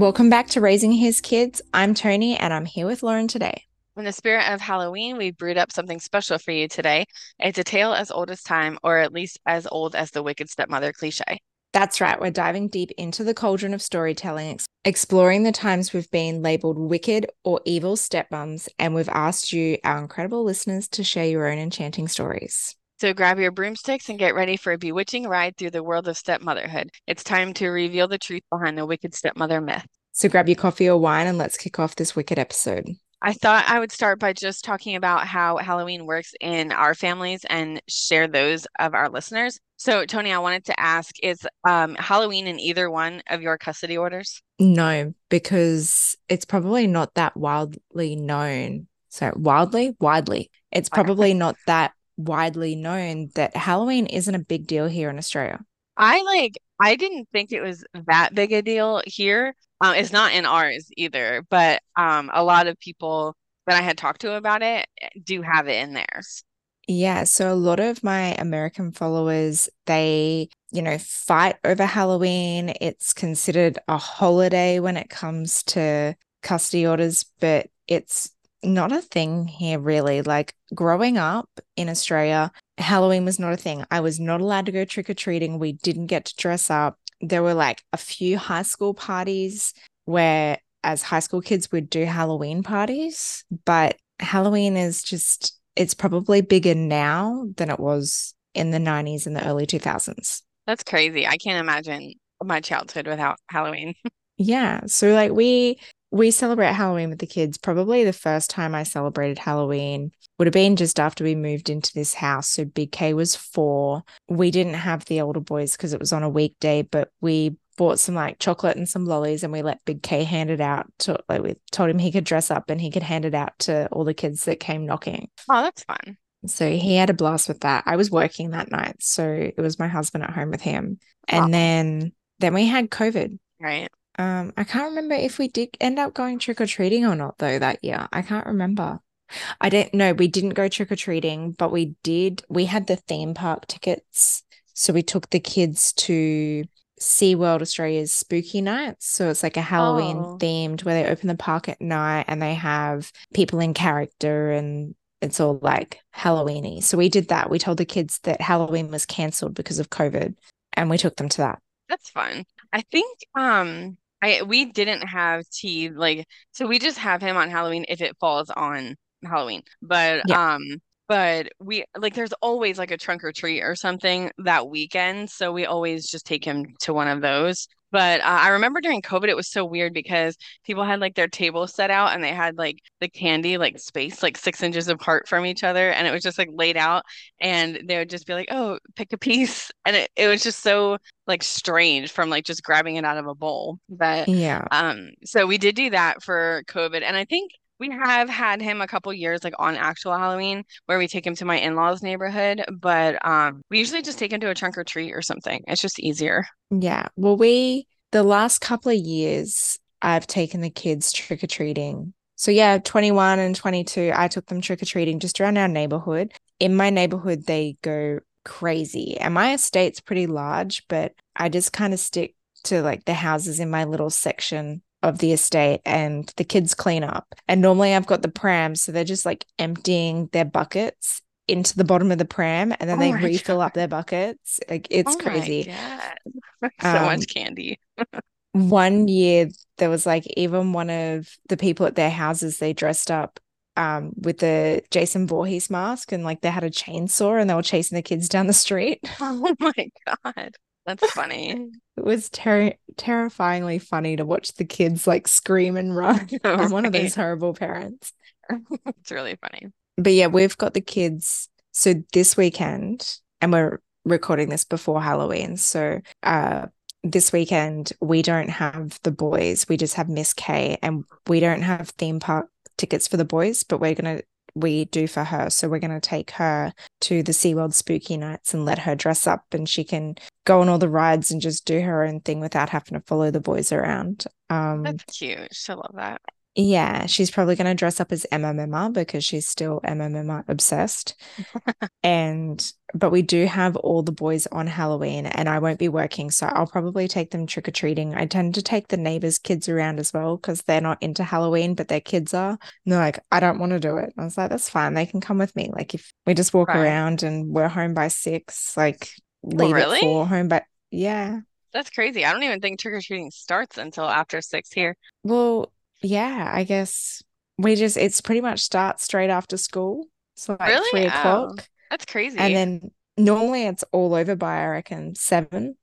Welcome back to Raising His Kids. I'm Toni and I'm here with Lauren today. In the spirit of Halloween, we brewed up something special for you today. It's a tale as old as time, or at least as old as the wicked stepmother cliche. That's right. We're diving deep into the cauldron of storytelling, exploring the times we've been labeled wicked or evil stepmoms, and we've asked you, our incredible listeners, to share your own enchanting stories. So grab your broomsticks and get ready for a bewitching ride through the world of stepmotherhood. It's time to reveal the truth behind the wicked stepmother myth. So grab your coffee or wine and let's kick off this wicked episode. I thought I would start by just talking about how Halloween works in our families and share those of our listeners. So, Toni, I wanted to ask is um, Halloween in either one of your custody orders? No, because it's probably not that wildly known. So, wildly, widely. It's probably not that widely known that Halloween isn't a big deal here in Australia. I like, I didn't think it was that big a deal here. Um, it's not in ours either, but um, a lot of people that I had talked to about it eh, do have it in theirs. Yeah, so a lot of my American followers, they, you know, fight over Halloween. It's considered a holiday when it comes to custody orders, but it's not a thing here really. Like growing up in Australia, Halloween was not a thing. I was not allowed to go trick or treating. We didn't get to dress up there were like a few high school parties where as high school kids we'd do Halloween parties, but Halloween is just it's probably bigger now than it was in the 90s and the early 2000s. That's crazy. I can't imagine my childhood without Halloween. yeah, so like we we celebrate Halloween with the kids. Probably the first time I celebrated Halloween would have been just after we moved into this house. So Big K was four. We didn't have the older boys because it was on a weekday, but we bought some like chocolate and some lollies and we let Big K hand it out to like we told him he could dress up and he could hand it out to all the kids that came knocking. Oh, that's fun. So he had a blast with that. I was working that night, so it was my husband at home with him. And oh. then then we had COVID. Right. Um, I can't remember if we did end up going trick or treating or not though that year. I can't remember. I don't know. We didn't go trick or treating, but we did. We had the theme park tickets. So we took the kids to SeaWorld Australia's spooky nights. So it's like a Halloween oh. themed where they open the park at night and they have people in character and it's all like Halloweeny. So we did that. We told the kids that Halloween was cancelled because of COVID and we took them to that. That's fun. I think um I we didn't have tea like so we just have him on Halloween if it falls on Halloween. But yeah. um but we like there's always like a trunk or treat or something that weekend, so we always just take him to one of those. But uh, I remember during COVID, it was so weird because people had like their table set out and they had like the candy like spaced like six inches apart from each other. And it was just like laid out. And they would just be like, oh, pick a piece. And it, it was just so like strange from like just grabbing it out of a bowl. But yeah. Um, so we did do that for COVID. And I think we have had him a couple years like on actual Halloween where we take him to my in-laws neighborhood, but um we usually just take him to a trunk or treat or something. It's just easier. Yeah. Well, we the last couple of years I've taken the kids trick or treating. So yeah, 21 and 22, I took them trick or treating just around our neighborhood. In my neighborhood, they go crazy. And my estate's pretty large, but I just kind of stick to like the houses in my little section of the estate and the kids clean up. And normally I've got the pram, so they're just like emptying their buckets into the bottom of the pram and then oh they refill God. up their buckets. Like it's oh crazy. so um, much candy. one year there was like even one of the people at their houses they dressed up um, with the Jason Voorhees mask and like they had a chainsaw and they were chasing the kids down the street. Oh my god. That's funny. it was ter- terrifyingly funny to watch the kids like scream and run. Oh, I'm one of those horrible parents. it's really funny. But yeah, we've got the kids. So this weekend, and we're recording this before Halloween. So uh this weekend we don't have the boys. We just have Miss K and we don't have theme park tickets for the boys, but we're gonna we do for her. So we're going to take her to the SeaWorld spooky nights and let her dress up and she can go on all the rides and just do her own thing without having to follow the boys around. Um, That's cute. I love that. Yeah, she's probably going to dress up as Emma Memma because she's still Emma Memma obsessed. and but we do have all the boys on Halloween and I won't be working, so I'll probably take them trick or treating. I tend to take the neighbors' kids around as well because they're not into Halloween, but their kids are. And they're like, I don't want to do it. I was like, that's fine. They can come with me. Like if we just walk right. around and we're home by six, like oh, leave oh, really? it for home but yeah. That's crazy. I don't even think trick or treating starts until after six here. Well, yeah, I guess we just it's pretty much starts straight after school. So like really? three oh, o'clock. Oh, that's crazy. And then normally it's all over by I reckon seven.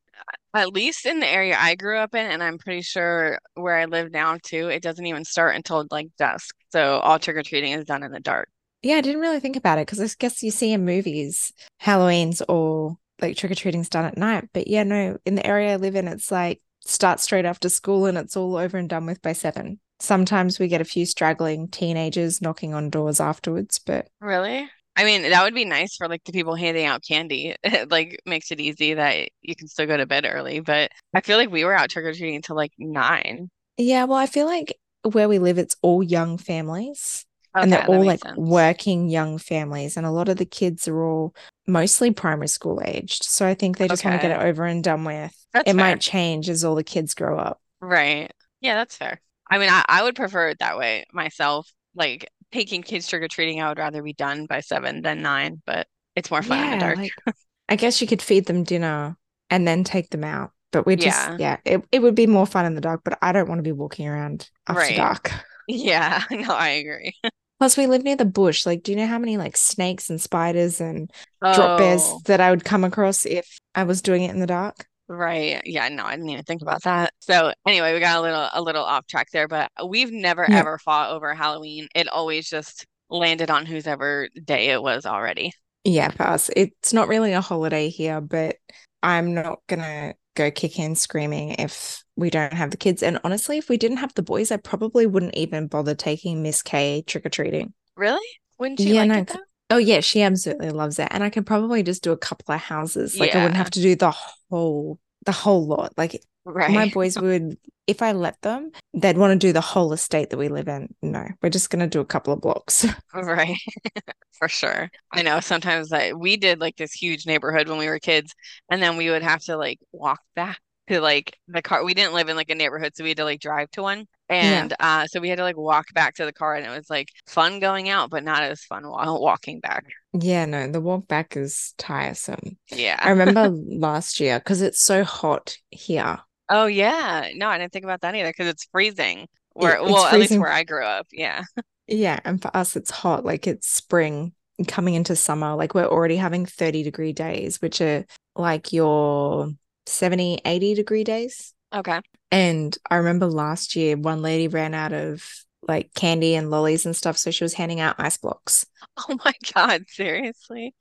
At least in the area I grew up in, and I'm pretty sure where I live now too, it doesn't even start until like dusk. So all trick or treating is done in the dark. Yeah, I didn't really think about it because I guess you see in movies Halloween's or like trick or treating's done at night. But yeah, no, in the area I live in, it's like start straight after school and it's all over and done with by seven. Sometimes we get a few straggling teenagers knocking on doors afterwards, but really? I mean, that would be nice for like the people handing out candy. It like makes it easy that you can still go to bed early. But I feel like we were out trick or treating until like nine. Yeah, well, I feel like where we live, it's all young families. Okay, and they're all like sense. working young families. And a lot of the kids are all mostly primary school aged. So I think they just okay. want to get it over and done with. That's it fair. might change as all the kids grow up. Right. Yeah, that's fair. I mean, I, I would prefer it that way myself. Like taking kids trick or treating, I would rather be done by seven than nine, but it's more fun yeah, in the dark. Like, I guess you could feed them dinner and then take them out. But we just, yeah, yeah it, it would be more fun in the dark, but I don't want to be walking around after right. dark. Yeah, no, I agree. Plus, we live near the bush. Like, do you know how many like snakes and spiders and oh. drop bears that I would come across if I was doing it in the dark? Right. Yeah, no, I didn't even think about that. So anyway, we got a little a little off track there, but we've never yeah. ever fought over Halloween. It always just landed on whose ever day it was already. Yeah, pass. It's not really a holiday here, but I'm not gonna go kicking screaming if we don't have the kids. And honestly, if we didn't have the boys, I probably wouldn't even bother taking Miss K trick or treating. Really? Wouldn't you yeah, like no? Oh yeah, she absolutely loves it. And I could probably just do a couple of houses. Like yeah. I wouldn't have to do the whole the whole lot. Like right. my boys would if I let them, they'd want to do the whole estate that we live in. No, we're just gonna do a couple of blocks. Right. For sure. I know sometimes I, we did like this huge neighborhood when we were kids, and then we would have to like walk back to like the car. We didn't live in like a neighborhood, so we had to like drive to one. And yeah. uh, so we had to like walk back to the car, and it was like fun going out, but not as fun while walking back. Yeah, no, the walk back is tiresome. Yeah. I remember last year because it's so hot here. Oh yeah. No, I didn't think about that either because it's freezing. Where well, freezing. at least where I grew up. Yeah. Yeah. And for us it's hot. Like it's spring coming into summer. Like we're already having 30 degree days, which are like your 70, 80 degree days. Okay. And I remember last year, one lady ran out of like candy and lollies and stuff. So she was handing out ice blocks. Oh my God, seriously?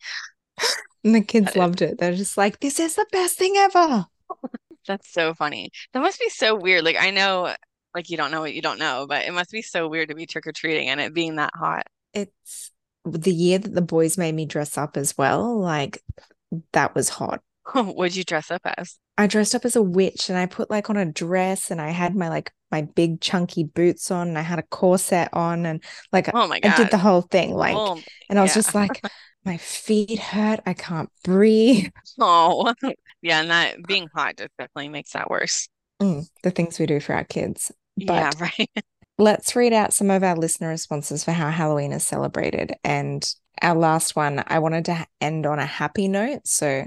And the kids that loved is... it. They're just like, this is the best thing ever. That's so funny. That must be so weird. Like, I know, like, you don't know what you don't know, but it must be so weird to be trick or treating and it being that hot. It's the year that the boys made me dress up as well. Like, that was hot. What'd you dress up as? I dressed up as a witch and I put like on a dress and I had my like my big chunky boots on and I had a corset on and like oh my God. I did the whole thing like oh, and I was yeah. just like my feet hurt I can't breathe oh yeah and that being hot just definitely makes that worse mm, the things we do for our kids but yeah right let's read out some of our listener responses for how Halloween is celebrated and our last one I wanted to end on a happy note so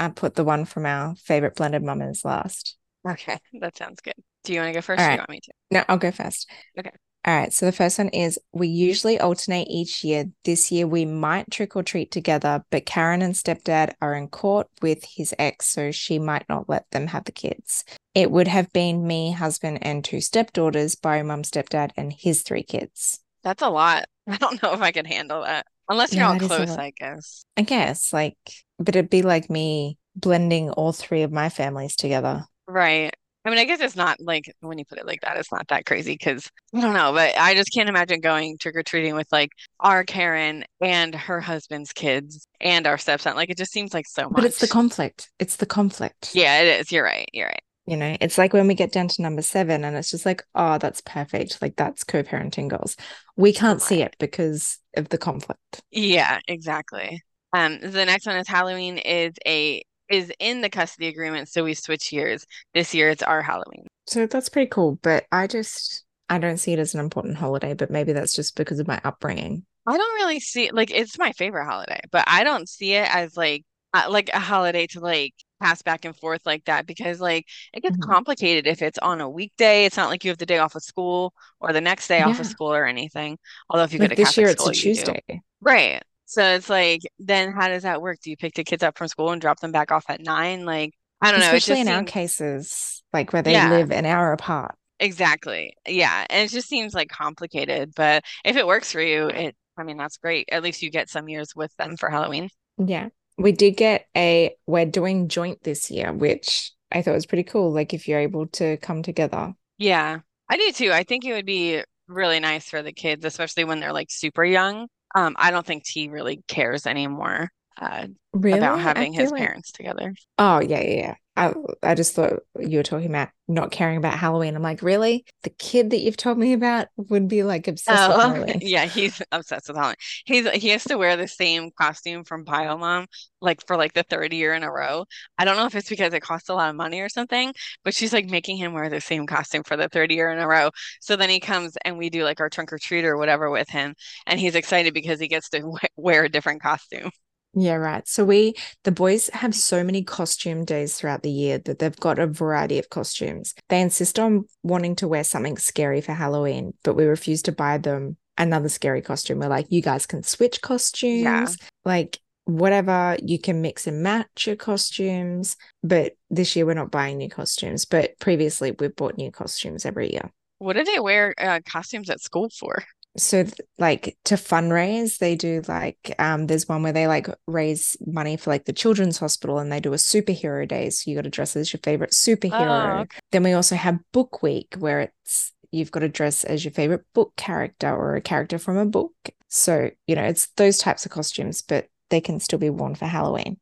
I put the one from our favorite blended mamas last. Okay, that sounds good. Do you want to go first right. or you want me to? No, I'll go first. Okay. All right. So the first one is we usually alternate each year. This year we might trick or treat together, but Karen and stepdad are in court with his ex, so she might not let them have the kids. It would have been me, husband, and two stepdaughters, by mum, stepdad, and his three kids. That's a lot. I don't know if I could handle that. Unless you're yeah, all close, I guess. I guess. Like but it'd be like me blending all three of my families together. Right. I mean, I guess it's not like when you put it like that, it's not that crazy because I don't know, but I just can't imagine going trick or treating with like our Karen and her husband's kids and our stepson. Like it just seems like so much. But it's the conflict. It's the conflict. Yeah, it is. You're right. You're right. You know, it's like when we get down to number seven and it's just like, oh, that's perfect. Like that's co parenting goals. We can't see it because of the conflict. Yeah, exactly. Um, the next one is Halloween is a is in the custody agreement, so we switch years. This year it's our Halloween. So that's pretty cool. But I just I don't see it as an important holiday, but maybe that's just because of my upbringing. I don't really see like it's my favorite holiday, but I don't see it as like uh, like a holiday to like pass back and forth like that because like it gets mm-hmm. complicated if it's on a weekday. It's not like you have the day off of school or the next day yeah. off of school or anything. Although if you like go to this Catholic year, school, it's a Tuesday, right? So it's like then how does that work? Do you pick the kids up from school and drop them back off at nine? Like I don't Especially know. Especially in seems... our cases, like where they yeah. live an hour apart. Exactly. Yeah, and it just seems like complicated. But if it works for you, it I mean that's great. At least you get some years with them for Halloween. Yeah we did get a we're doing joint this year, which I thought was pretty cool. Like if you're able to come together. Yeah, I do too. I think it would be really nice for the kids, especially when they're like super young. Um, I don't think T really cares anymore uh, really? about having his like... parents together. Oh yeah, yeah, yeah. I, I just thought you were talking about not caring about Halloween. I'm like, really? The kid that you've told me about would be like obsessed oh, with Halloween. Yeah, he's obsessed with Halloween. He's he has to wear the same costume from Bio Mom like for like the third year in a row. I don't know if it's because it costs a lot of money or something, but she's like making him wear the same costume for the third year in a row. So then he comes and we do like our trunk or treat or whatever with him, and he's excited because he gets to wear a different costume. Yeah, right. So we, the boys have so many costume days throughout the year that they've got a variety of costumes. They insist on wanting to wear something scary for Halloween, but we refuse to buy them another scary costume. We're like, you guys can switch costumes, yeah. like whatever, you can mix and match your costumes. But this year we're not buying new costumes, but previously we've bought new costumes every year. What do they wear uh, costumes at school for? So like to fundraise they do like um there's one where they like raise money for like the children's hospital and they do a superhero day. So you got to dress as your favorite superhero. Oh, okay. then we also have book week where it's you've got to dress as your favorite book character or a character from a book. So you know it's those types of costumes but they can still be worn for halloween.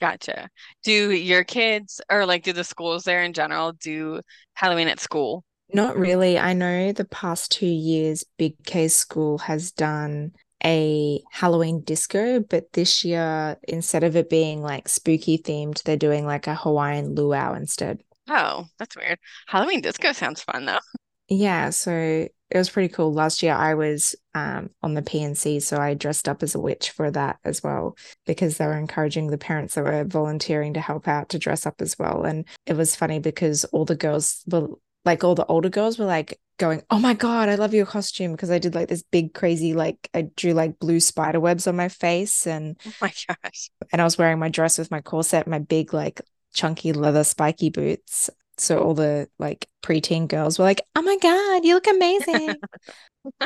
Gotcha. Do your kids or like do the schools there in general do halloween at school not really. I know the past two years, Big K School has done a Halloween disco, but this year, instead of it being like spooky themed, they're doing like a Hawaiian luau instead. Oh, that's weird. Halloween disco sounds fun though. Yeah, so it was pretty cool. Last year I was um, on the P&C, so I dressed up as a witch for that as well because they were encouraging the parents that were volunteering to help out to dress up as well. And it was funny because all the girls were like all the older girls were like going, "Oh my god, I love your costume!" Because I did like this big crazy like I drew like blue spider webs on my face and oh my gosh, and I was wearing my dress with my corset, my big like chunky leather spiky boots. So all the like preteen girls were like, "Oh my god, you look amazing!"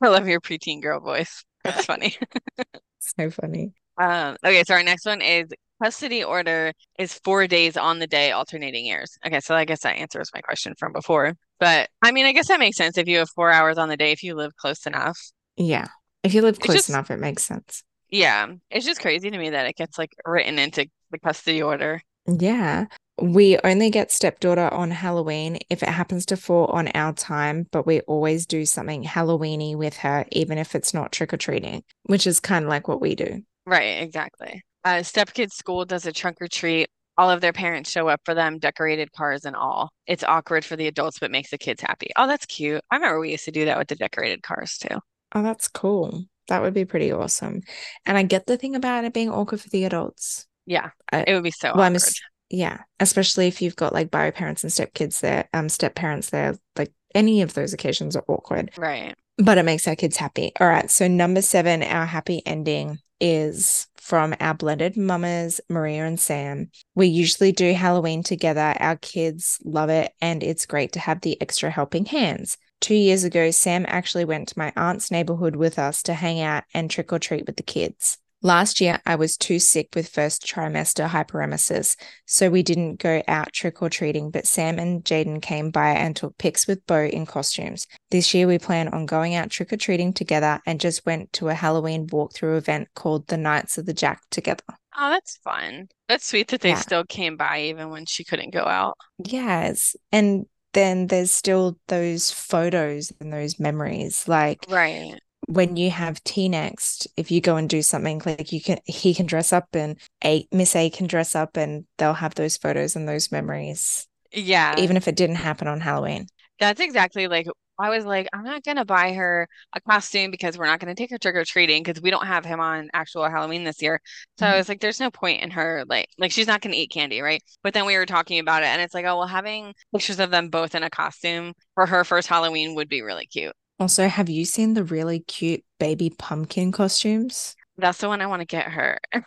I love your preteen girl voice. That's funny. so funny. Um, okay, so our next one is custody order is four days on the day, alternating years. Okay, so I guess that answers my question from before. But I mean, I guess that makes sense if you have four hours on the day if you live close enough. Yeah. If you live close just, enough, it makes sense. Yeah. It's just crazy to me that it gets like written into the custody order. Yeah. We only get stepdaughter on Halloween if it happens to fall on our time, but we always do something Halloweeny with her, even if it's not trick or treating, which is kind of like what we do. Right, exactly. Uh, stepkids school does a trunk or treat. All of their parents show up for them decorated cars and all. It's awkward for the adults but makes the kids happy. Oh that's cute. I remember we used to do that with the decorated cars too. Oh that's cool. That would be pretty awesome. And i get the thing about it being awkward for the adults. Yeah I, it would be so well, awkward. yeah especially if you've got like bio parents and stepkids there um step parents there like any of those occasions are awkward. Right. But it makes our kids happy. All right so number seven our happy ending is from our blended mamas, Maria and Sam. We usually do Halloween together. Our kids love it, and it's great to have the extra helping hands. Two years ago, Sam actually went to my aunt's neighborhood with us to hang out and trick or treat with the kids. Last year, I was too sick with first trimester hyperemesis, so we didn't go out trick or treating, but Sam and Jaden came by and took pics with Bo in costumes. This year, we plan on going out trick or treating together and just went to a Halloween walkthrough event called the Nights of the Jack together. Oh, that's fun. That's sweet that they Yeah. still came by even when she couldn't go out. Yes. And then there's still those photos and those memories. Like Right. When you have T next, if you go and do something like you can he can dress up and A Miss A can dress up and they'll have those photos and those memories, Yeah. even if it didn't happen on Halloween. That's exactly like I was like, I'm not gonna buy her a costume because we're not gonna take her trick or treating because we don't have him on actual Halloween this year. So I Mhm. was like, there's no point in her like like she's not gonna eat candy, right? But then we were talking about it and it's like, oh well, having pictures of them both in a costume for her first Halloween would be really cute. Also, have you seen the really cute baby pumpkin costumes? That's the one I want to get her.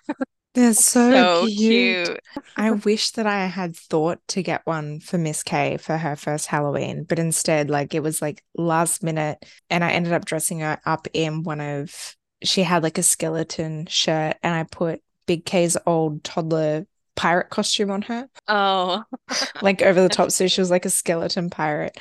They're so, So cute. cute. I wish that I had thought to get one for Miss K for her first Halloween, but instead, like it was like last minute, and I ended up dressing her up in one of she had like a skeleton shirt, and I put Big K's old toddler pirate costume on her, Oh, like over the top. So she was like a skeleton pirate,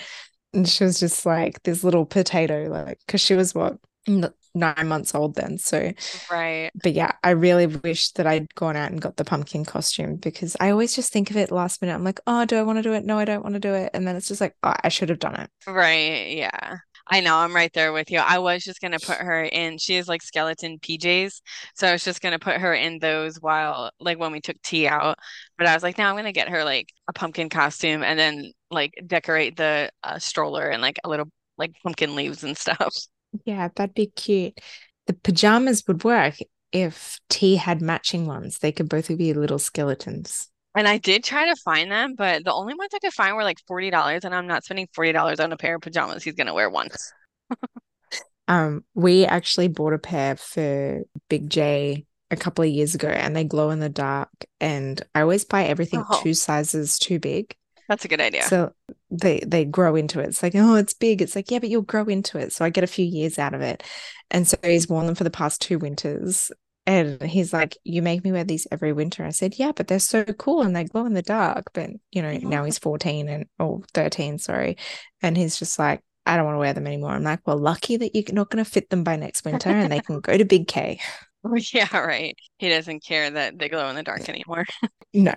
and she was just like this little potato, like because she was what nine months old then. So right. but yeah, I really wish that I'd gone out and got the pumpkin costume because I always just think of it last minute. I'm like, oh, do I want to do it? No, I don't want to do it. And then it's just like, oh, I should have done it. Right. Yeah. I know. I'm right there with you. I was just gonna put her in. She is like skeleton PJs, so I was just gonna put her in those while like when we took tea out. But I was like, now I'm gonna get her like a pumpkin costume and then like decorate the uh, stroller and like a little like pumpkin leaves and stuff. Yeah, that'd be cute. The pajamas would work if T had matching ones. They could both be little skeletons. And I did try to find them, but the only ones I could find were like $40, and I'm not spending $40 on a pair of pajamas he's gonna wear once. Um, we actually bought a pair for Big J a couple of years ago and they glow in the dark. And I always buy everything Oh. two sizes too big. That's a good idea. So they they grow into it. It's like, oh, it's big. It's like, yeah, but you'll grow into it. So I get a few years out of it. And so he's worn them for the past two winters. And he's like, You make me wear these every winter. I said, Yeah, but they're so cool and they glow in the dark. But you know, mm-hmm. now he's 14 and or 13, sorry. And he's just like, I don't want to wear them anymore. I'm like, well, lucky that you're not going to fit them by next winter and they can go to Big K. Yeah, right. He doesn't care that they glow in the dark anymore. No,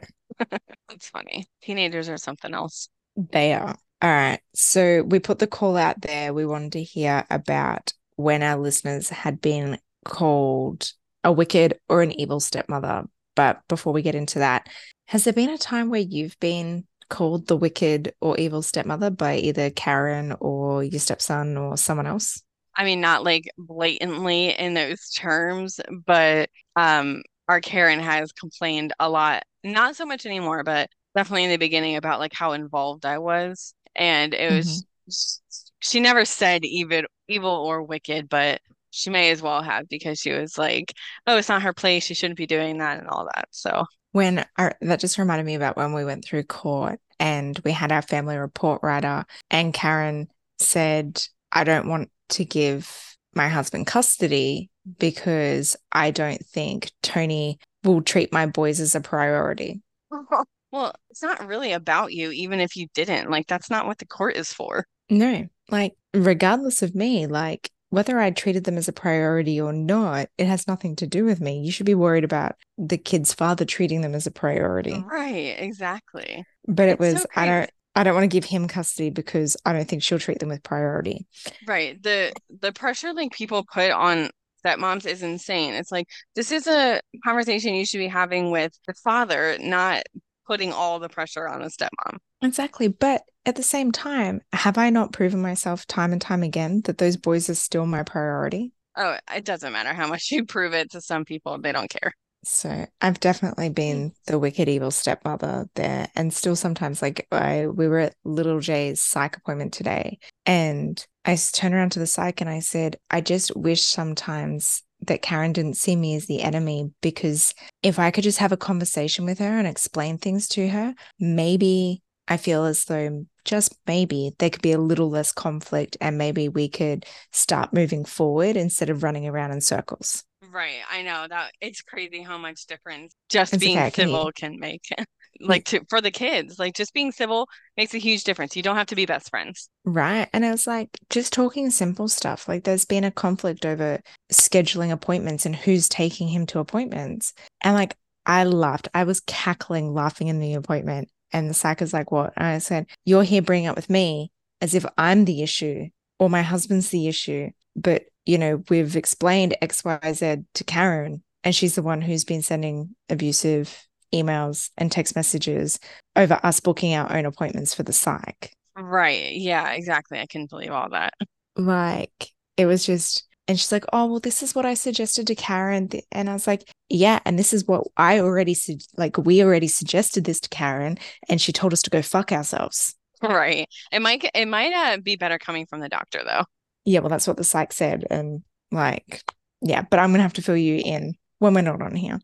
That's funny. Teenagers are something else. they are. All right. So we put the call out there. We wanted to hear about when our listeners had been called a wicked or an evil stepmother. But before we get into that, has there been a time where you've been called the wicked or evil stepmother by either Karen or your stepson or someone else? I mean, not like blatantly in those terms, but um, our Karen has complained a lot, not so much anymore, but definitely in the beginning about like how involved I was. And it mm-hmm. was, she never said evil, evil or wicked, but she may as well have because she was like, oh, it's not her place. She shouldn't be doing that and all that. So, When our, that just reminded me about when we went through court and we had our family report writer, and Karen said, I don't want to give my husband custody because I don't think Toni will treat my boys as a priority. well, it's not really about you, even if you didn't. Like, that's not what the court is for. No, like, regardless of me, like, whether I treated them as a priority or not, it has nothing to do with me. You should be worried about the kid's father treating them as a priority. Right, exactly. But it It's so was, I don't. I don't want to give him custody because I don't think she'll treat them with priority. Right. The the pressure like people put on stepmoms is insane. It's like this is a conversation you should be having with the father, not putting all the pressure on a stepmom. Exactly. But at the same time, have I not proven myself time and time again that those boys are still my priority? Oh, it doesn't matter how much you prove it to some people, they don't care. So I've definitely been mm. the wicked evil stepmother there. And still sometimes like I we were at little Jay's psych appointment today and I turned around to the psych and I said, I just wish sometimes that Karen didn't see me as the enemy because if I could just have a conversation with her and explain things to her, maybe I feel as though just maybe there could be a little less conflict and maybe we could start moving forward instead of running around in circles. Right. I know that it's crazy how much difference just It's being okay, I can civil can make. Like to for the kids, like just being civil makes a huge difference. You don't have to be best friends. Right. And I was like, just talking simple stuff. Like there's been a conflict over scheduling appointments and who's taking him to appointments. And like, I laughed. I was cackling, laughing in the appointment. And the psych is like, what? And I said, You're here bringing up with me as if I'm the issue or my husband's the issue. But, you know, we've explained XYZ to Karen, and she's the one who's been sending abusive emails and text messages over us booking our own appointments for the psych. Right. Yeah, exactly. I couldn't believe all that. Like, it was just, and she's like, oh, well, this is what I suggested to Karen. And I was like, yeah. And this is what I already, su- like, we already suggested this to Karen. And she told us to go fuck ourselves. Right. It might, it might uh, be better coming from the doctor, though. Yeah. Well, that's what the psych said. And like, yeah, but I'm going to have to fill you in when we're not on here.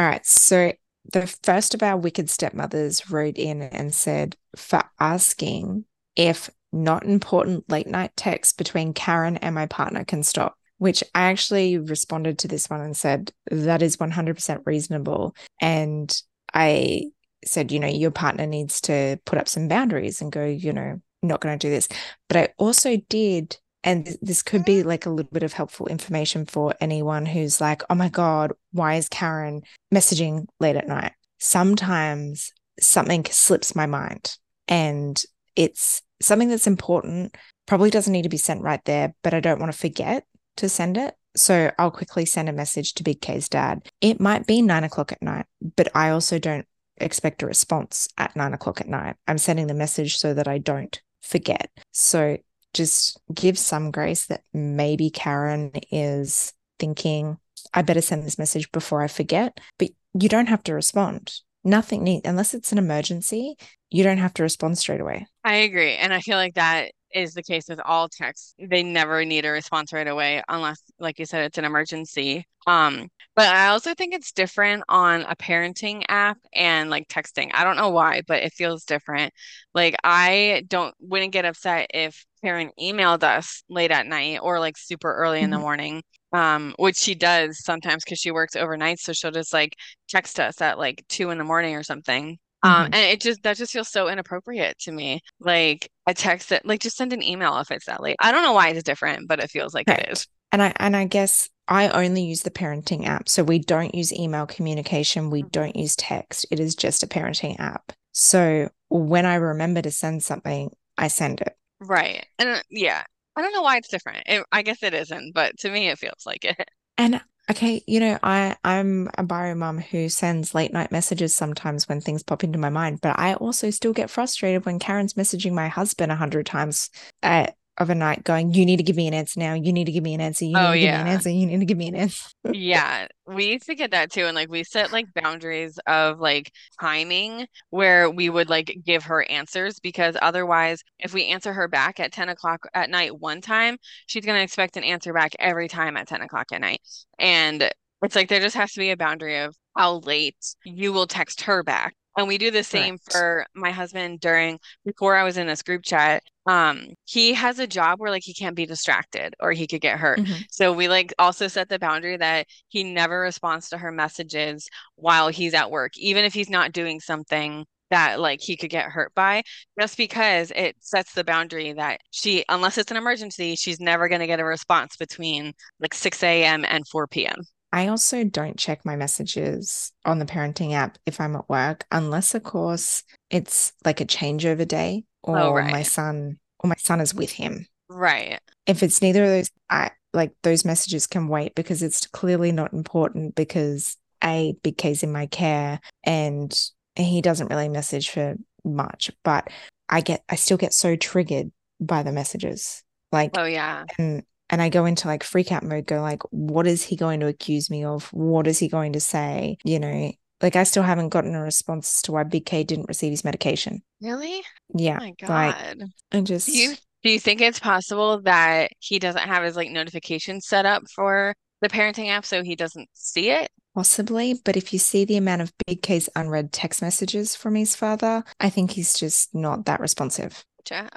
All right. So the first of our wicked stepmothers wrote in and said, for asking if not important late night texts between Karen and my partner can stop, which I actually responded to this one and said, that is 100% reasonable. And I said, you know, your partner needs to put up some boundaries and go, you know, not going to do this. But I also did and this could be like a little bit of helpful information for anyone who's like, oh my God, why is Karen messaging late at night? Sometimes something slips my mind and it's something that's important, probably doesn't need to be sent right there, but I don't want to forget to send it. So I'll quickly send a message to Big K's dad. It might be nine o'clock at night, but I also don't expect a response at nine o'clock at night. I'm sending the message so that I don't forget. So just give some grace that maybe Karen is thinking, I better send this message before I forget. But you don't have to respond. Nothing need unless it's an emergency, you don't have to respond straight away. I agree. And I feel like that is the case with all texts. They never need a response right away unless, like you said, it's an emergency. Um, but I also think it's different on a parenting app and like texting. I don't know why, but it feels different. Like I don't wouldn't get upset if Karen emailed us late at night or like super early mm-hmm. in the mm-hmm. morning. Um, which she does sometimes because she works overnight. So she'll just like text us at like two in the morning or something. Um, mm-hmm. and it just that just feels so inappropriate to me. Like a text that like just send an email if it's that late. I don't know why it's different, but it feels like right. it is. And I and I guess I only use the parenting app. So we don't use email communication, we mm-hmm. don't use text. It is just a parenting app. So when I remember to send something, I send it. Right. And yeah, I don't know why it's different. It, I guess it isn't, but to me, it feels like it. And okay, you know, I I'm a bio mom who sends late night messages sometimes when things pop into my mind, but I also still get frustrated when Karen's messaging my husband a hundred times at of a night going, you need to give me an answer now. You need to give me an answer. You need oh, to give yeah. me an answer. You need to give me an answer. yeah. We used to get that too. And like we set like boundaries of like timing where we would like give her answers because otherwise, if we answer her back at 10 o'clock at night one time, she's going to expect an answer back every time at 10 o'clock at night. And it's like there just has to be a boundary of how late you will text her back and we do the same Correct. for my husband during before I was in this group chat. Um, he has a job where like he can't be distracted or he could get hurt. Mm-hmm. So we like also set the boundary that he never responds to her messages while he's at work, even if he's not doing something that like he could get hurt by just because it sets the boundary that she unless it's an emergency she's never going to get a response between like 6 a.m and 4 p.m I also don't check my messages on the parenting app if I'm at work, unless, of course, it's like a changeover day oh, or oh, right. my son or my son is with him. Right. If it's neither of those, I like those messages can wait because it's clearly not important because a big K's in my care and he doesn't really message for much, but I get I still get so triggered by the messages. Like oh yeah. And and I go into like freak out mode, go like, what is he going to accuse me of? What is he going to say? You know, like I still haven't gotten a response to why Big K didn't receive his medication. Really? Yeah. Oh my God. Like, I just do you do you think it's possible that he doesn't have his like notifications set up for the parenting app so he doesn't see it? Possibly, but if you see the amount of Big K's unread text messages from his father, I think he's just not that responsive.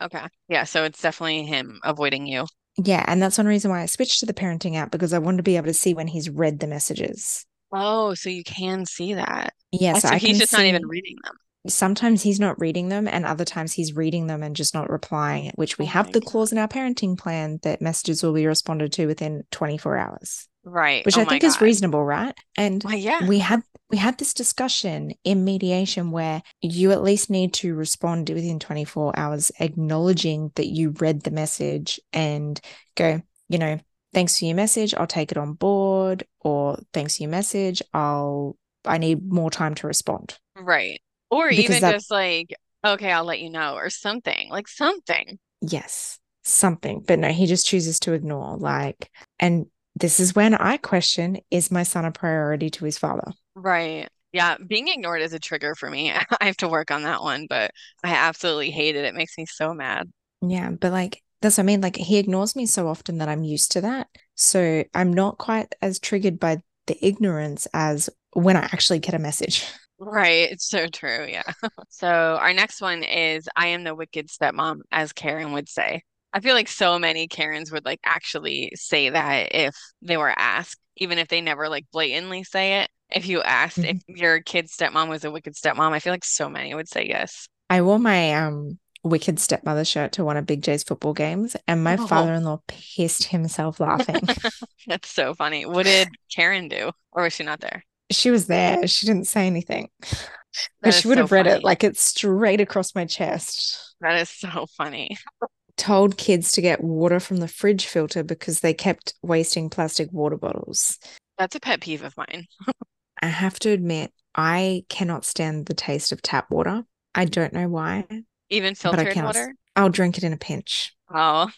Okay. Yeah, so it's definitely him avoiding you. Yeah, and that's one reason why I switched to the parenting app because I wanted to be able to see when he's read the messages. Oh, so you can see that. Yes, so he's just not even reading them. Sometimes he's not reading them, and other times he's reading them and just not replying. Which we oh have the God. clause in our parenting plan that messages will be responded to within 24 hours. Right. Which oh I think God. is reasonable, right? And well, yeah. we had we had this discussion in mediation where you at least need to respond within 24 hours, acknowledging that you read the message and go, you know, thanks for your message. I'll take it on board. Or thanks for your message. I'll, I need more time to respond. Right. Or because even that, just like, okay, I'll let you know, or something like something. Yes, something. But no, he just chooses to ignore. Like, and this is when I question is my son a priority to his father? Right. Yeah, being ignored is a trigger for me. I have to work on that one, but I absolutely hate it. It makes me so mad. Yeah, but like that's what I mean. Like he ignores me so often that I'm used to that. So I'm not quite as triggered by the ignorance as when I actually get a message. Right. It's so true. Yeah. so our next one is I am the wicked stepmom, as Karen would say. I feel like so many Karens would like actually say that if they were asked, even if they never like blatantly say it. If you asked mm-hmm. if your kid's stepmom was a wicked stepmom, I feel like so many would say yes. I wore my um wicked stepmother shirt to one of Big J's football games, and my oh. father-in-law pissed himself laughing. That's so funny. What did Karen do, or was she not there? She was there. She didn't say anything. But she would so have read funny. it like it's straight across my chest. That is so funny told kids to get water from the fridge filter because they kept wasting plastic water bottles. That's a pet peeve of mine. I have to admit, I cannot stand the taste of tap water. I don't know why. Even filtered water? I'll drink it in a pinch. Oh.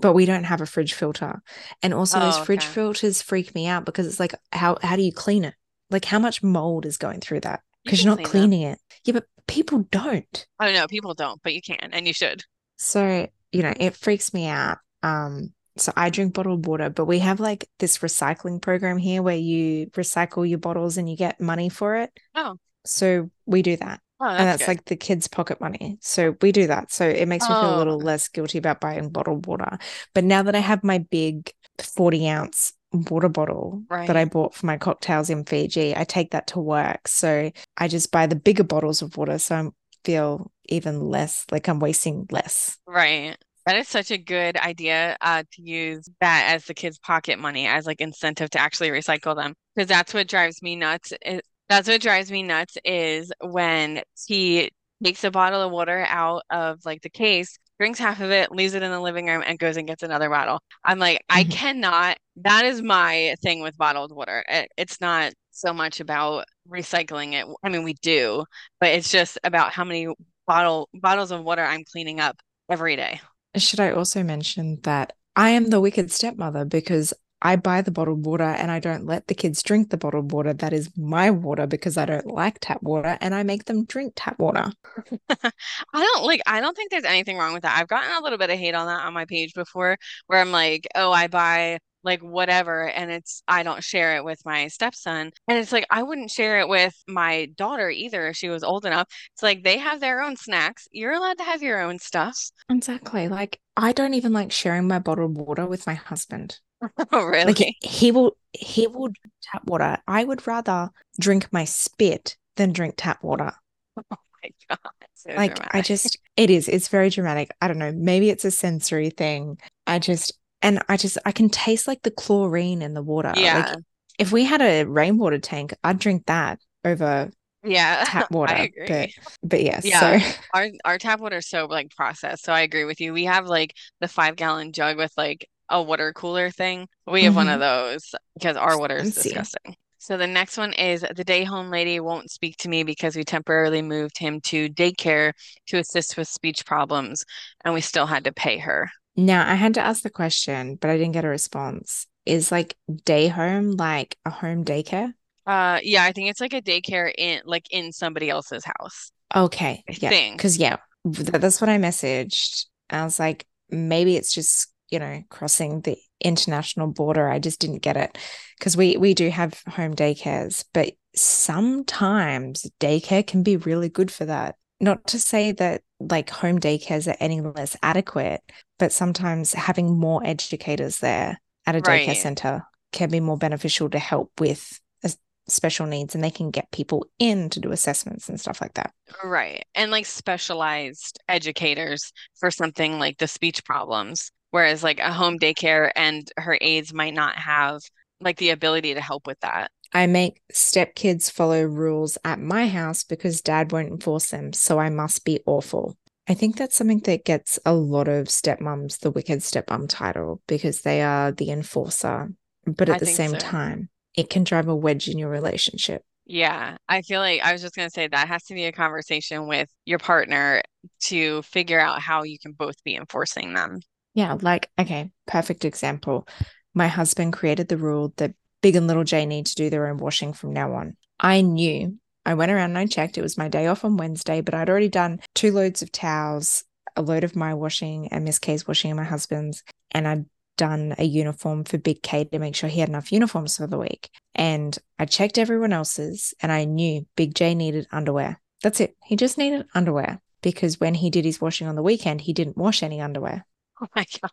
but we don't have a fridge filter. And also oh, those fridge okay. filters freak me out because it's like how how do you clean it? Like how much mold is going through that? Because you are not cleaning them. it. Yeah, but people don't. Oh no, people don't, but you can and you should. So you know, it freaks me out. Um, so I drink bottled water, but we have like this recycling program here where you recycle your bottles and you get money for it. Oh. So we do that. Oh, that's and that's good. like the kids' pocket money. So we do that. So it makes me feel a little oh. less guilty about buying bottled water. But now that I have my big 40 ounce water bottle right. that I bought for my cocktails in Fiji, I take that to work. So I just buy the bigger bottles of water. So I feel even less like I'm wasting less. Right. That is such a good idea uh, to use that as the kids' pocket money as like incentive to actually recycle them because that's what drives me nuts. It, that's what drives me nuts is when he takes a bottle of water out of like the case, drinks half of it, leaves it in the living room, and goes and gets another bottle. I'm like, mm-hmm. I cannot. That is my thing with bottled water. It, it's not so much about recycling it. I mean, we do, but it's just about how many bottle bottles of water I'm cleaning up every day. Should I also mention that I am the wicked stepmother because I buy the bottled water and I don't let the kids drink the bottled water. That is my water because I don't like tap water and I make them drink tap water. I don't like, I don't think there's anything wrong with that. I've gotten a little bit of hate on that on my page before where I'm like, oh, I buy like whatever and it's I don't share it with my stepson and it's like I wouldn't share it with my daughter either if she was old enough it's like they have their own snacks you're allowed to have your own stuff exactly like I don't even like sharing my bottled water with my husband Oh, really like he will he will tap water I would rather drink my spit than drink tap water oh my god so like dramatic. I just it is it's very dramatic I don't know maybe it's a sensory thing I just and I just I can taste like the chlorine in the water. Yeah. Like, if we had a rainwater tank, I'd drink that over yeah tap water. But but yeah, yeah. So our our tap water is so like processed. So I agree with you. We have like the five gallon jug with like a water cooler thing. We have mm-hmm. one of mm-hmm. those because our water is disgusting. So the next one is the day home lady won't speak to me because we temporarily moved him to daycare to assist with speech problems and we still had to pay her. Now, I had to ask the question, but I didn't get a response. Is like day home like a home daycare? Uh, yeah, I think it's like a daycare in like in somebody else's house. Okay, I yeah, because yeah, that's what I messaged. I was like, maybe it's just you know crossing the international border. I just didn't get it because we we do have home daycares, but sometimes daycare can be really good for that. Not to say that like home daycares are any less adequate, but sometimes having more educators there at a daycare right. center can be more beneficial to help with uh, special needs and they can get people in to do assessments and stuff like that. Right. And like specialized educators for something like the speech problems, whereas like a home daycare and her aides might not have like the ability to help with that. I make stepkids follow rules at my house because dad won't enforce them, so I must be awful. I think that's something that gets a lot of stepmoms the wicked stepmom title because they are the enforcer. But at I the same so. time, it can drive a wedge in your relationship. Yeah, I feel like I was just gonna say that has to be a conversation with your partner to figure out how you can both be enforcing them. Yeah, like, okay, perfect example. My husband created the rule that Big and Little J need to do their own washing from now on. I knew. I went around and I checked. It was my day off on Wednesday, but I'd already done two loads of towels, a load of my washing and Miss K's washing and my husband's, and I'd done a uniform for Big K to make sure he had enough uniforms for the week. And I checked everyone else's and I knew Big J needed underwear. That's it. He just needed underwear because when he did his washing on the weekend, he didn't wash any underwear. Oh my God.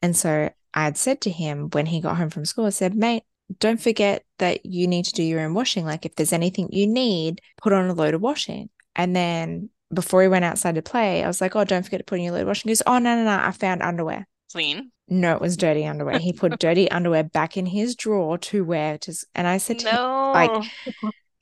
And so I had said to him when he got home from school, I said, mate, don't forget that you need to do your own washing. Like if there's anything you need, put on a load of washing. And then before he went outside to play, I was like, oh, don't forget to put in your load of washing. He goes, oh, no, no, no, I found underwear. Clean. No, it was dirty underwear. He put dirty underwear back in his drawer to wear. To, and I said to him, No. like,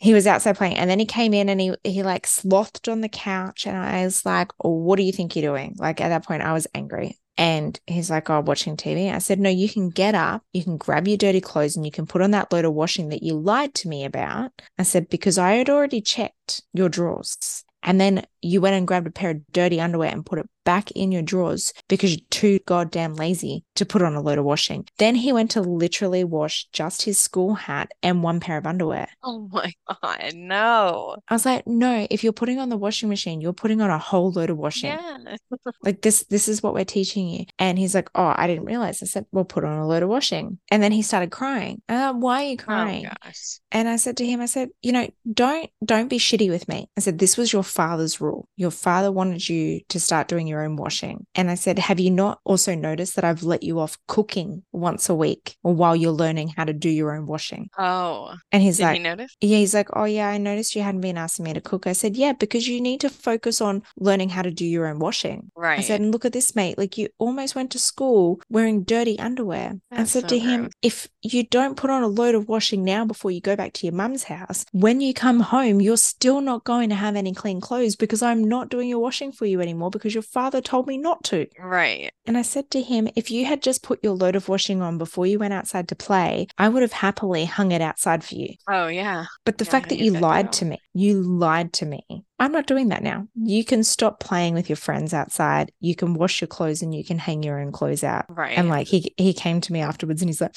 he was outside playing and then he came in and he he like slothed on the couch and I was like, oh, what do you think you're doing? Like at that point I was angry. And he's like, oh, watching TV. I said, no, you can get up, you can grab your dirty clothes and you can put on that load of washing that you lied to me about. I said, because I had already checked your drawers. And then you went and grabbed a pair of dirty underwear and put it back in your drawers because you're too goddamn lazy to put on a load of washing. Then he went to literally wash just his school hat and one pair of underwear. Oh my God. No. I was like, no, if you're putting on the washing machine, you're putting on a whole load of washing. Yeah. Like this, this is what we're teaching you. And he's like, oh, I didn't realize. I said, well, put on a load of washing. And then he started crying. Uh, why are you crying? Oh. And I said to him, I said, you know, don't don't be shitty with me. I said, this was your father's rule. Your father wanted you to start doing your own washing. And I said, have you not also noticed that I've let you off cooking once a week or while you're learning how to do your own washing? Oh. And he's Did like, he notice? yeah, he's like, oh yeah, I noticed you hadn't been asking me to cook. I said, yeah, because you need to focus on learning how to do your own washing. Right. I said, and look at this, mate. Like you almost went to school wearing dirty underwear. I That's said so to him, gross. if you don't put on a load of washing now before you go back to your mum's house, when you come home, you're still not going to have any clean clothes because I'm not doing your washing for you anymore because your father told me not to. Right. And I said to him, if you had just put your load of washing on before you went outside to play, I would have happily hung it outside for you. Oh yeah. But the Yeah, fact that you lied to me, you lied to me. I'm not doing that now. You can stop playing with your friends outside. You can wash your clothes and you can hang your own clothes out. Right. And like he he came to me afterwards and he's like,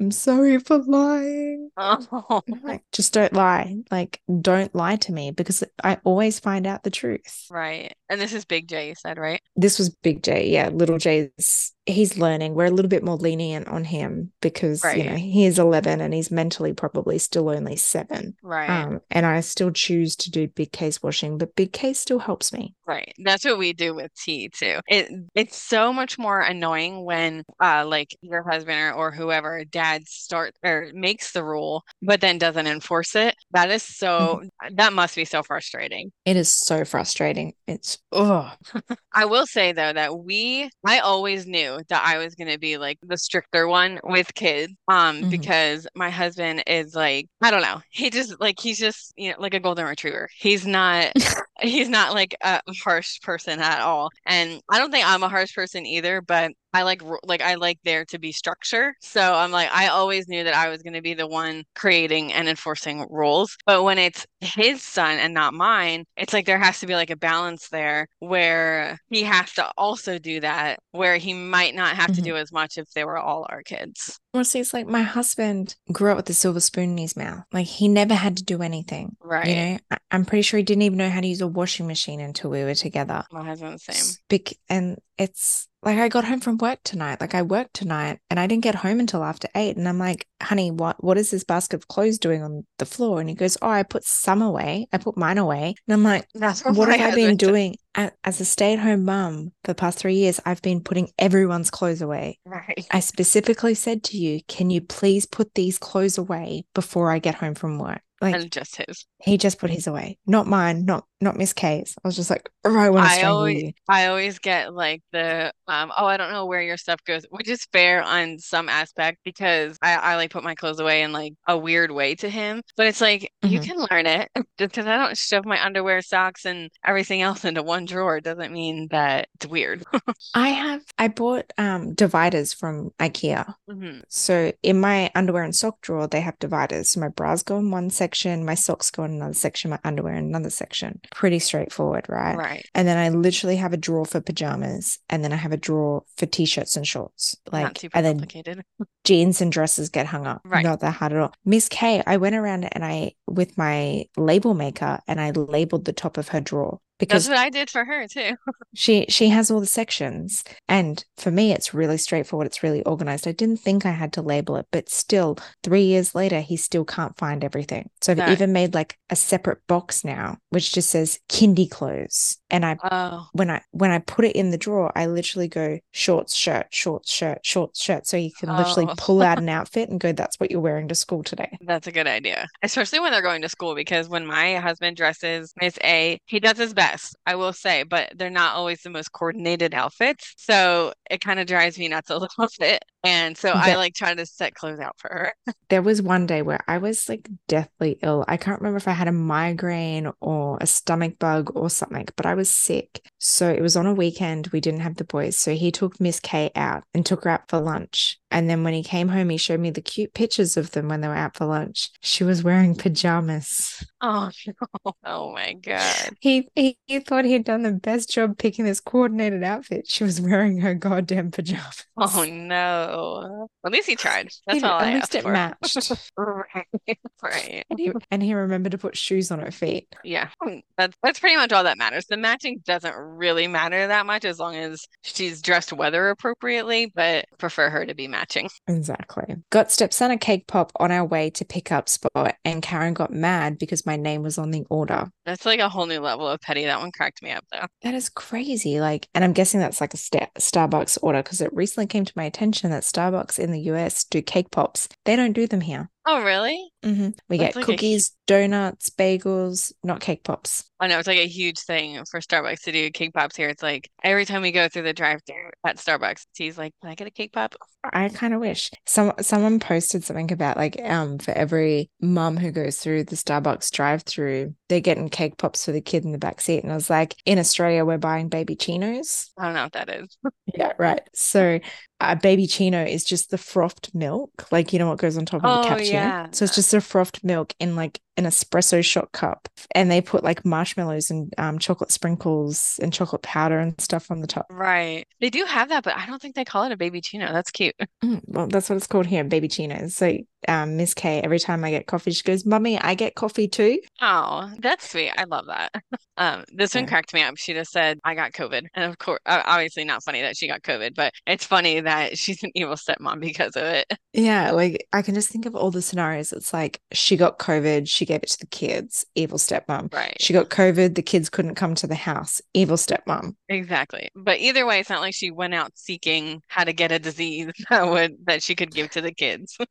I'm sorry for lying. oh. Like, just don't lie. Like, don't lie to me because I always find out the truth. Right. And this is Big J, you said, right? This was Big J. Yeah, little J's he's learning. We're a little bit more lenient on him because you know he is 11 and he's mentally probably still only seven. Right. Um, and I still choose to do Big K's washing, but big case still helps me. Right. That's what we do with tea too. It it's so much more annoying when uh like your husband or, or whoever dad starts or makes the rule but then doesn't enforce it. That is so that must be so frustrating. It is so frustrating. It's oh I will say though that we I always knew that I was going to be like the stricter one with kids um Mhm. because my husband is like I don't know. He just like he's just you know like a golden retriever. He's not he's not like a harsh person at all. And I don't think I'm a harsh person either, but I like like I like there to be structure. So I'm like I always knew that I was going to be the one creating and enforcing rules. But when it's his son and not mine, it's like there has to be like a balance there where he has to also do that where he might not have to Mhm. do as much if they were all our kids. See, it's like my husband grew up with a silver spoon in his mouth. Like he never had to do anything. Right. You know, I- I'm pretty sure he didn't even know how to use a washing machine until we were together. My husband's the same. Bec- and it's like I got home from work tonight. Like I worked tonight and I didn't get home until after eight. And I'm like, honey, what what is this basket of clothes doing on the floor? And he goes, Oh, I put some away. I put mine away. And I'm like, That's what my have I been doing as a stay-at-home mum for the past three years? I've been putting everyone's clothes away. Right. I specifically said to you, can you please put these clothes away before I get home from work? Like and just his. he just put his away, not mine, not not Miss K's. I was just like, oh, I want to I always you. I always get like the um oh I don't know where your stuff goes, which is fair on some aspect because I, I like put my clothes away in like a weird way to him. But it's like you Mhm. can learn it. Just because I don't shove my underwear, socks, and everything else into one drawer doesn't mean that it's weird. I have I bought um dividers from IKEA. Mhm. So in my underwear and sock drawer, they have dividers. So my bras go in one section, my socks go in another section, my underwear in another section. Pretty straightforward, right? Right. And then I literally have a drawer for pajamas, and then I have a drawer for t-shirts and shorts. Like, and then jeans and dresses get hung up. Right. Not that hard at all. Miss K, I went around and I with my label maker and I labeled the top of her drawer That's what I did for her too. she she has all the sections. And for me, it's really straightforward. It's really organized. I didn't think I had to label it, but still, three years later, he still can't find everything. So I've That- even made like a separate box now, which just says kindy clothes. And I Oh, when I when I put it in the drawer, I literally go shorts, shirt, shorts, shirt, shorts, shirt. So you can literally Oh. pull out an outfit and go, that's what you're wearing to school today. that's a good idea. Especially when they're going to school because when my husband dresses Miss A, he does his best, I will say, but they're not always the most coordinated outfits. So it kind of drives me nuts a little bit. And so I like try to set clothes out for her. There was one day where I was like deathly ill. I can't remember if I had a migraine or a stomach bug or something, but I was sick. So it was on a weekend. We didn't have the boys. So he took Miss K out and took her out for lunch. And then when he came home, he showed me the cute pictures of them when they were out for lunch. She was wearing pajamas. Oh no. Oh my God. He, he he thought he'd done the best job picking this coordinated outfit. She was wearing her goddamn pajamas. Oh no. At least he tried. That's He- all at I least asked it for. matched. Right. Right. And he, and he remembered to put shoes on her feet. Yeah, that's that's pretty much all that matters. The matching doesn't really matter that much as long as she's dressed weather appropriately, but prefer her to be matching. Exactly. Got stepson a cake pop on our way to pick up spot, and Karen got mad because my name was on the order. That's like a whole new level of petty. That one cracked me up though. That is crazy. Like, and I'm guessing that's like a sta- Starbucks order because it recently came to my attention that Starbucks in the US do cake pops. They don't do them here. Oh, really? hmm We That's get like a cookies, donuts, bagels, not cake pops. I know it's like a huge thing for Starbucks to do cake pops here. It's like every time we go through the drive-thru at Starbucks, he's like, "Can I get a cake pop?" I kind of wish some someone posted something about like um for every mum who goes through the Starbucks drive-through, they're getting cake pops for the kid in the back seat. And I was like, in Australia, we're buying baby chinos. I don't know what that is. Yeah, right. So a baby chino is just the frothed milk, like you know what goes on top of Oh, a cappuccino. yeah. So it's just a frothed milk in like an espresso shot cup, and they put like marshmallows and um, chocolate sprinkles and chocolate powder and stuff on the top. Right. They do have that, but I don't think they call it a baby chino. That's cute. Mm, well, that's what it's called here, baby chinos. So um, Miss K, every time I get coffee, she goes, "Mummy, I get coffee too." Oh, that's sweet. I love that. Um, this one cracked me up. She just said, I got COVID. And of course, uh, obviously not funny that she got COVID, but it's funny that she's an evil stepmom because of it. Yeah, like I can just think of all the scenarios. It's like she got COVID, she gave it to the kids, evil stepmom. Right. She got COVID, the kids couldn't come to the house, evil stepmom. Exactly. But either way, it's not like she went out seeking how to get a disease that would that she could give to the kids.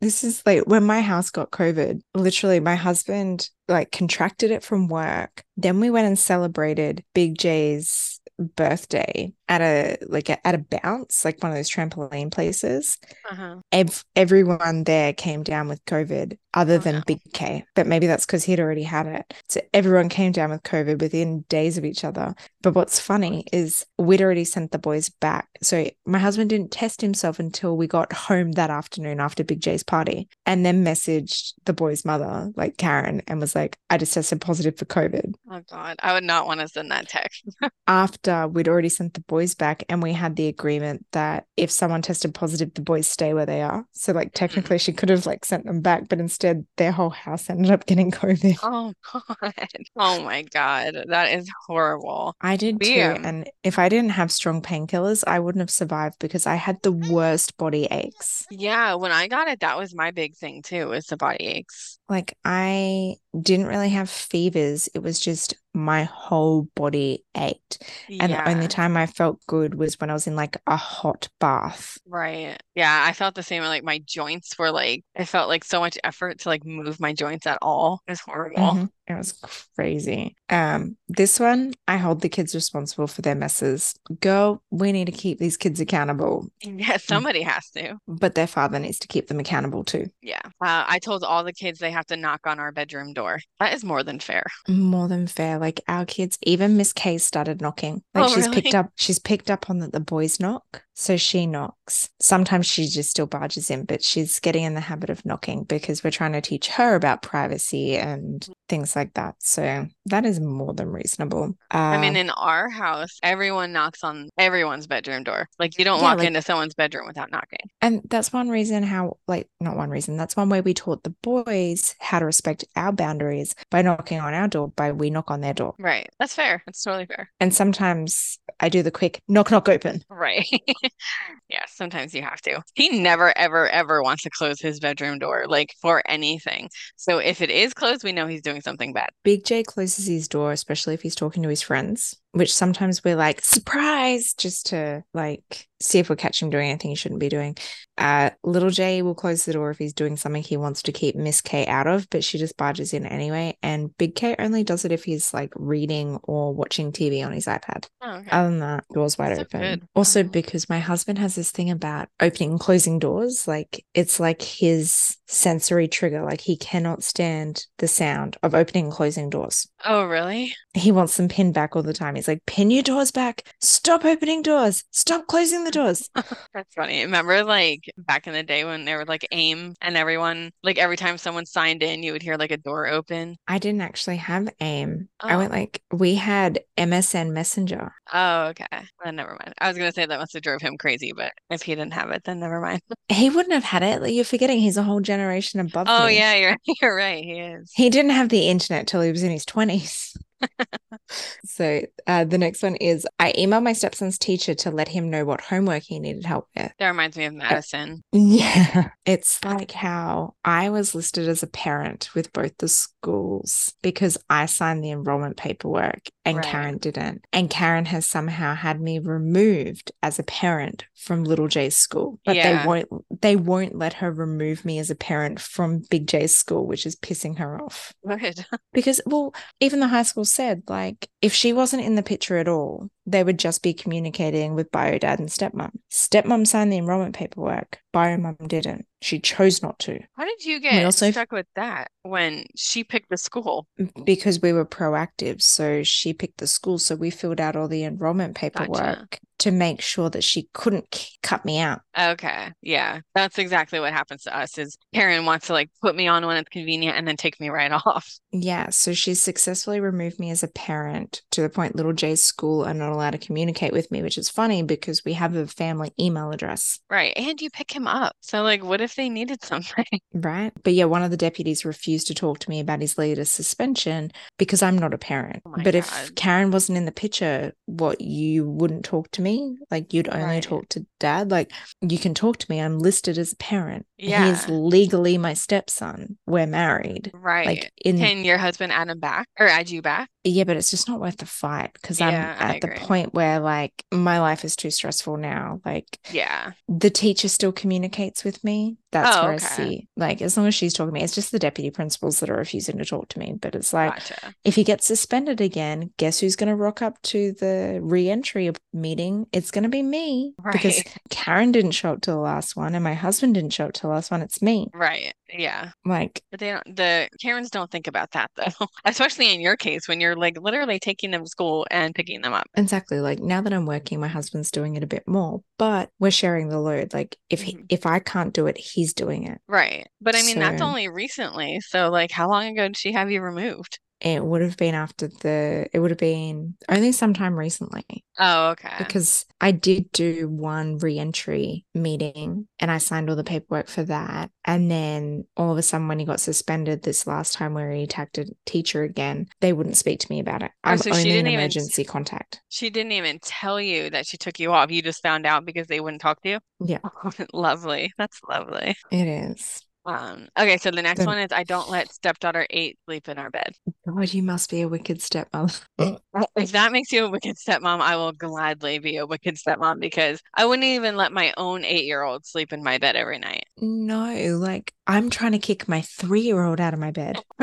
This is like when my house got COVID, literally my husband like contracted it from work. Then we went and celebrated Big J's birthday at a like a, at a bounce, like one of those trampoline places. Uh-huh. Ev- everyone there came down with COVID other Oh, than. Big K, but maybe that's because he'd already had it. So everyone came down with COVID within days of each other. But what's funny is we'd already sent the boys back. So my husband didn't test himself until we got home that afternoon after Big J's party and then messaged the boy's mother, like Karen, and was like, I just tested positive for COVID Oh God. I would not want to send that text. after we'd already sent the boys back and we had the agreement that if someone tested positive the boys stay where they are so like mm-hmm. technically she could have like sent them back but instead their whole house ended up getting covid Oh God. Oh my God. That is horrible. i did too and if i didn't have strong painkillers i wouldn't have survived because i had the worst body aches Yeah, when I got it, that was my big thing too, was the body aches. like i didn't really have fevers it was just my whole body ached. And the only time I felt good was when I was in like a hot bath. Right. Yeah, I felt the same. Like my joints were like, I felt like so much effort to like move my joints at all. It was horrible. Mhm. It was crazy. Um, this one, I hold the kids responsible for their messes. Girl, we need to keep these kids accountable, Yeah, somebody has to. but their father needs to keep them accountable too. Yeah. Uh, I told all the kids they have to knock on our bedroom door. That is more than fair. More than fair. Like our kids, even Miss K started knocking. Like Oh, she's really? picked up, she's picked up on that the boys knock, so she knocks. Sometimes she just still barges in, but she's getting in the habit of knocking because we're trying to teach her about privacy and things like that. So that is more than reasonable. I mean, Uh, in our house, everyone knocks on everyone's bedroom door. Like you don't Yeah, walk like- into someone's bedroom without knocking. And that's one reason how, like, not one reason, that's one way we taught the boys how to respect our boundaries by knocking on our door, by we knock on their door. Right. That's fair. That's totally fair. And sometimes I do the quick knock, knock, open. Right. Yeah, sometimes you have to. He never, ever, ever wants to close his bedroom door, like for anything. So if it is closed, we know he's doing something bad. Big J closes his door, especially if he's talking to his friends, which sometimes we're like, surprise, just to like see if we catch him doing anything he shouldn't be doing. Uh, little J will close the door if he's doing something he wants to keep Miss K out of, but she just barges in anyway. And Big K only does it if he's like reading or watching TV on his iPad. Oh, okay. Other than that, doors wide So open. good. Also, because my husband has this thing about opening and closing doors, like it's like his sensory trigger. Like he cannot stand the sound of opening and closing doors. Oh, really? He wants them pinned back all the time. He's like, pin your doors back. Stop opening doors. Stop closing the doors. That's funny. Remember, like back in the day when they were like AIM and everyone, like every time someone signed in, you would hear like a door open. I didn't actually have AIM. I oh. went Oh. like, we had MSN Messenger. Oh, okay. Then never mind. I was gonna say that must have drove him crazy, but if he didn't have it, then never mind. He wouldn't have had it. Like, you're forgetting he's a whole generation above Oh me. yeah, you're you're right. He is. He didn't have the internet till he was in his 20s nice. so uh, the next one is I emailed my stepson's teacher to let him know what homework he needed help with. That reminds me of Madison. Yeah. It's like how I was listed as a parent with both the schools because I signed the enrollment paperwork and Right. Karen didn't. And Karen has somehow had me removed as a parent from Little J's school. But Yeah. they won't they won't let her remove me as a parent from Big J's school, which is pissing her off. Good. Because, well, even the high school said, like, if she wasn't in the picture at all, they would just be communicating with bio dad and stepmom. Stepmom signed the enrollment paperwork, bio mom didn't. She chose not to How did you get also- stuck with that when she picked the school? because we were proactive. So she picked the school. So we filled out all the enrollment paperwork to make sure that she couldn't k- cut me out. Okay. Yeah. That's exactly what happens to us is Karen wants to like put me on when it's convenient and then take me right off. Yeah, so she's successfully removed me as a parent to the point little J's school are not allowed to communicate with me, which is funny because we have a family email address. Right. And you pick him up. So like what if they needed something? Right. But yeah, one of the deputies refused to talk to me about his latest suspension because I'm not a parent. Oh but if Karen wasn't in the picture, what you wouldn't talk to me? Like you'd only Right. talk to dad? Like you can talk to me. I'm listed as a parent. He's legally my stepson. We're married. Right. Like in Can your husband add him back or add you back? yeah, but it's just not worth the fight because Yeah, I'm at the point where like my life is too stressful now. Like Yeah. the teacher still communicates with me. That's Oh, where I see, like, as long as she's talking to me, it's just the deputy principals that are refusing to talk to me. But it's like, Gotcha. if he gets suspended again, guess who's going to rock up to the re-entry meeting? It's going to be me because Karen didn't show up to the last one, and my husband didn't show up to the last one. It's me. Right. Yeah. Like, But they don't, the Karens don't think about that though, especially in your case when you're like literally taking them to school and picking them up. exactly. Like now that I'm working, my husband's doing it a bit more, but we're sharing the load. Like, if he, Mhm. if I can't do it, he's doing it. Right. But I mean, that's only recently. So like how long ago did she have you removed? It would have been after the. It would have been only sometime recently. Oh, okay. because I did do one re-entry meeting and I signed all the paperwork for that. And then all of a sudden, when he got suspended this last time where he attacked a teacher again, they wouldn't speak to me about it. Oh, I'm so she only an didn't even- emergency contact. She didn't even tell you that she took you off. You just found out because they wouldn't talk to you. Yeah, lovely. That's lovely. it is. Um, okay, so the next one is I don't let stepdaughter eight sleep in our bed. God, you must be a wicked stepmother. if that makes you a wicked stepmom, I will gladly be a wicked stepmom because I wouldn't even let my own eight year old sleep in my bed every night. No, like I'm trying to kick my three year old out of my bed.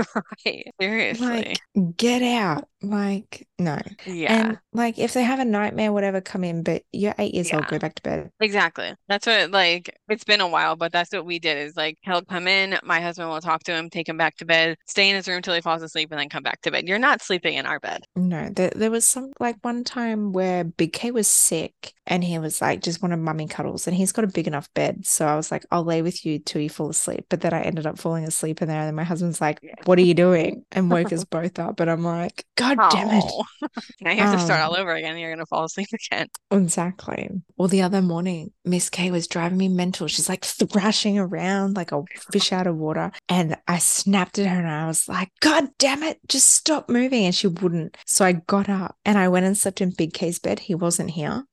right. Seriously. Like, get out. Like, no. Yeah. And like if they have a nightmare, whatever, come in, but you're eight years old, go back to bed. Exactly. That's what like it's been a while, but that's what we did is like he'll come in, my husband will talk to him, take him back to bed, stay in his room till he falls asleep, and then come back to bed. You're not sleeping in our bed. No, there, there was some like one time where Big K was sick and he was like just wanted mummy cuddles and he's got a big enough bed. So I was like, I'll lay with you till you fall asleep. But then I ended up falling asleep in there. And then my husband's like, What are you doing? And woke us both up. And I'm like, God damn it. Oh. now you have to start Um, all over again. You're gonna fall asleep again. Exactly. Well, the other morning, Miss K was driving me mental. She's like thrashing around like a fish out of water. And I snapped at her and I was like, God damn it, just stop moving. And she wouldn't. So I got up and I went and slept in Big K's bed. He wasn't here.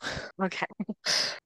Okay.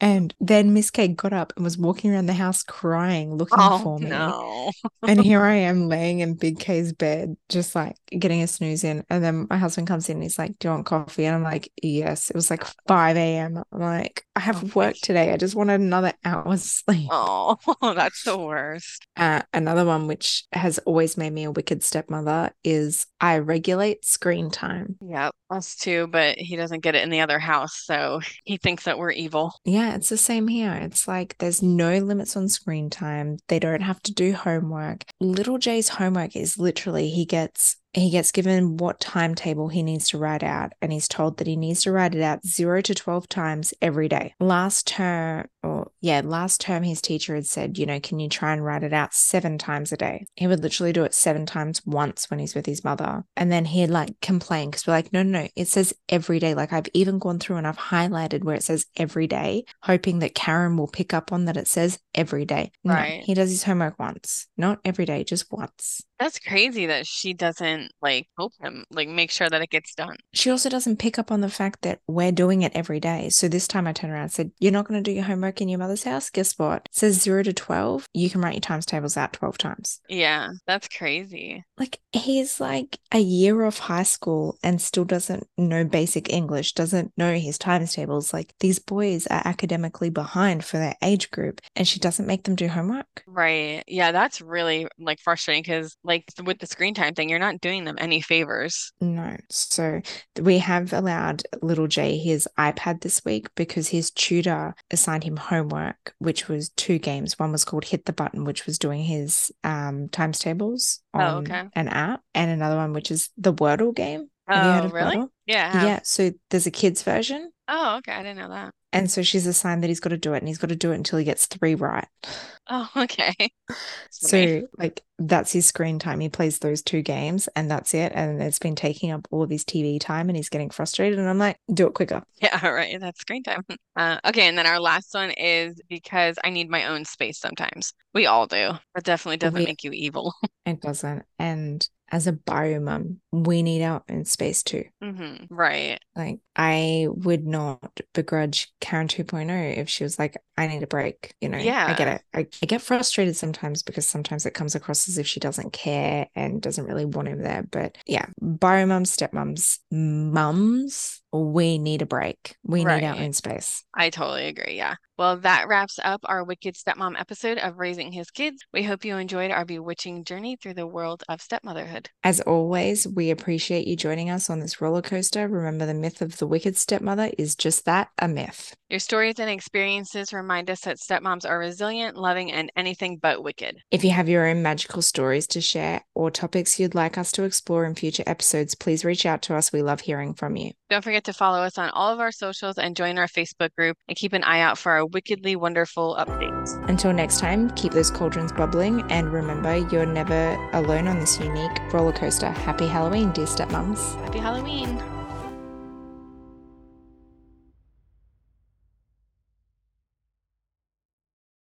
And then Miss K got up and was walking around the house crying, looking Oh for me. no. And here I am laying in Big K's bed, just like getting a snooze in. And then my husband comes in and he's like, Do you want coffee? And I'm like, Yes. It was like 5 a.m. I'm like, I Oh, have work today. I just wanted another hour's sleep. Oh, that's the worst. Uh, another one, which has always made me a wicked stepmother, is I regulate screen time. Yeah, Us too, but he doesn't get it in the other house, so he thinks that we're evil. Yeah, it's the same here. It's like there's no limits on screen time. They don't have to do homework. Little J's homework is literally he gets he gets given what timetable he needs to write out and he's told that he needs to write it out 0 to 12 times every day. Last term or yeah, last term his teacher had said, you know, can you try and write it out 7 times a day? He would literally do it 7 times once when he's with his mother. And then he'd like complain because we're like, no, no, no, it says every day. Like I've even gone through and I've highlighted where it says every day, hoping that Karen will pick up on that it says every day. No, Right. he does his homework once, not every day, just once. That's crazy that she doesn't like help him, like make sure that it gets done. She also doesn't pick up on the fact that we're doing it every day. So this time I turned around and said, You're not going to do your homework in your mother's house? Guess what? It says zero to 12. You can write your times tables out 12 times. Yeah, that's crazy. Like he's like a year off high school and still doesn't know basic English, doesn't know his times tables. Like these boys are academically behind for their age group and she doesn't make them do homework. Right. Yeah, that's really like frustrating because like with the screen time thing, you're not doing them any favors. No. So we have allowed little J his iPad this week because his tutor assigned him homework, which was two games. One was called Hit the Button, which was doing his um, times tables Oh, on okay. an app, and another one which is the Wordle game. Have Oh, really? Wordle? Yeah, Yeah. So there's a kids version. Oh, okay. I didn't know that. And so she's assigned that he's got to do it and he's got to do it until he gets three right. Oh, okay. So, like, that's his screen time. He plays those two games and that's it. And it's been taking up all of his TV time and he's getting frustrated. And I'm like, do it quicker. Yeah, right. That's screen time. Uh, okay, and then our last one is because I need my own space sometimes. We all do. That definitely doesn't We- make you evil. It doesn't. And as a bio mum, we need our own space too. hmm Right. Like, I would not begrudge Karen 2.0 if she was like, I need a break. You know, yeah. I get it. I, I get frustrated sometimes because sometimes it comes across as if she doesn't care and doesn't really want him there. But yeah, bio mums, stepmoms, mums, we need a break. We need our own space. I totally agree. Yeah. Well, that wraps up our Wicked Stepmom episode of Raising His Kids. We hope you enjoyed our bewitching journey through the world of stepmotherhood. As always, we appreciate you joining us on this roller coaster. Remember, the myth of the wicked stepmother is just that a myth. Your stories and experiences remind us that stepmoms are resilient, loving, and anything but wicked. If you have your own magical stories to share or topics you'd like us to explore in future episodes, please reach out to us. We love hearing from you. Don't forget to follow us on all of our socials and join our Facebook group and keep an eye out for our wickedly wonderful updates. Until next time, keep those cauldrons bubbling and remember you're never alone on this unique roller coaster. Happy Halloween, dear stepmoms. Happy Halloween!